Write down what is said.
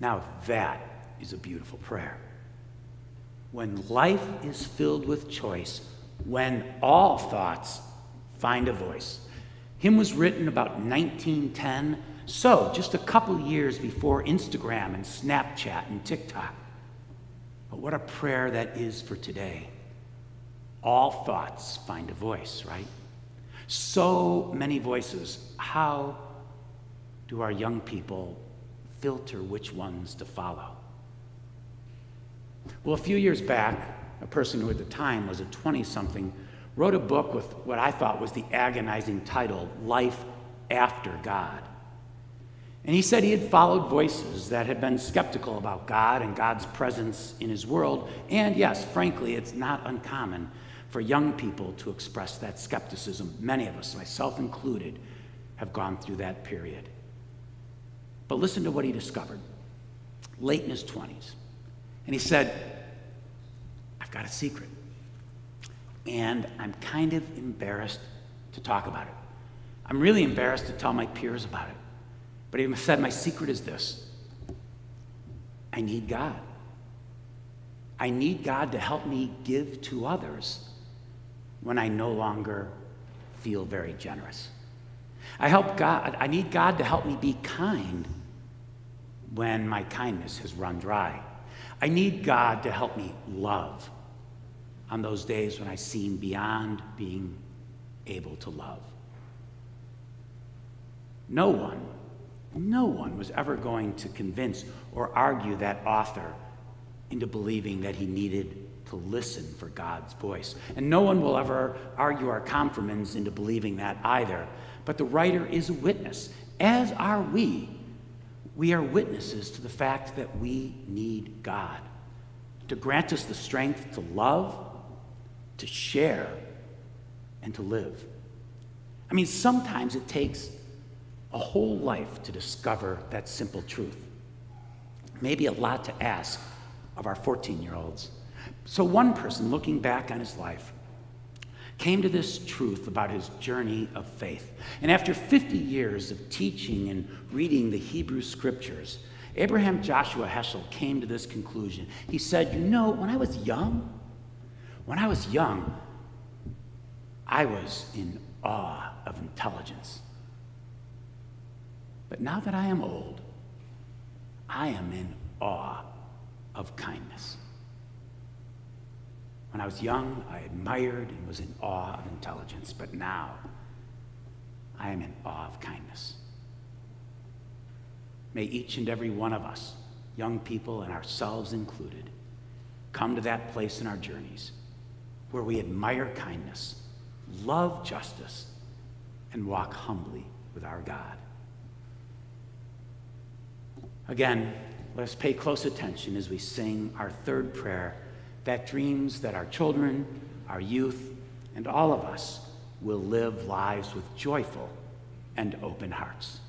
Now, that is a beautiful prayer. When life is filled with choice, when all thoughts find a voice. Hymn was written about 1910, so just a couple years before Instagram and Snapchat and TikTok. But what a prayer that is for today. All thoughts find a voice, right? So many voices. How do our young people filter which ones to follow? Well, a few years back, a person who at the time was a 20 something wrote a book with what I thought was the agonizing title, Life After God. And he said he had followed voices that had been skeptical about God and God's presence in his world. And yes, frankly, it's not uncommon for young people to express that skepticism. Many of us, myself included, have gone through that period. But listen to what he discovered late in his 20s. And he said, I've got a secret. And I'm kind of embarrassed to talk about it. I'm really embarrassed to tell my peers about it. But he said, My secret is this I need God. I need God to help me give to others when I no longer feel very generous. I help God, I need God to help me be kind when my kindness has run dry. I need God to help me love on those days when I seem beyond being able to love. No one, no one was ever going to convince or argue that author into believing that he needed to listen for God's voice. And no one will ever argue our confirmants into believing that either. But the writer is a witness, as are we. We are witnesses to the fact that we need God to grant us the strength to love to share, and to live. I mean, sometimes it takes a whole life to discover that simple truth. Maybe a lot to ask of our 14 year olds. So, one person looking back on his life came to this truth about his journey of faith. And after 50 years of teaching and reading the Hebrew scriptures, Abraham Joshua Heschel came to this conclusion. He said, You know, when I was young, when I was young, I was in awe of intelligence. But now that I am old, I am in awe of kindness. When I was young, I admired and was in awe of intelligence, but now I am in awe of kindness. May each and every one of us, young people and ourselves included, come to that place in our journeys where we admire kindness, love justice, and walk humbly with our God. Again, let us pay close attention as we sing our third prayer that dreams that our children, our youth, and all of us will live lives with joyful and open hearts.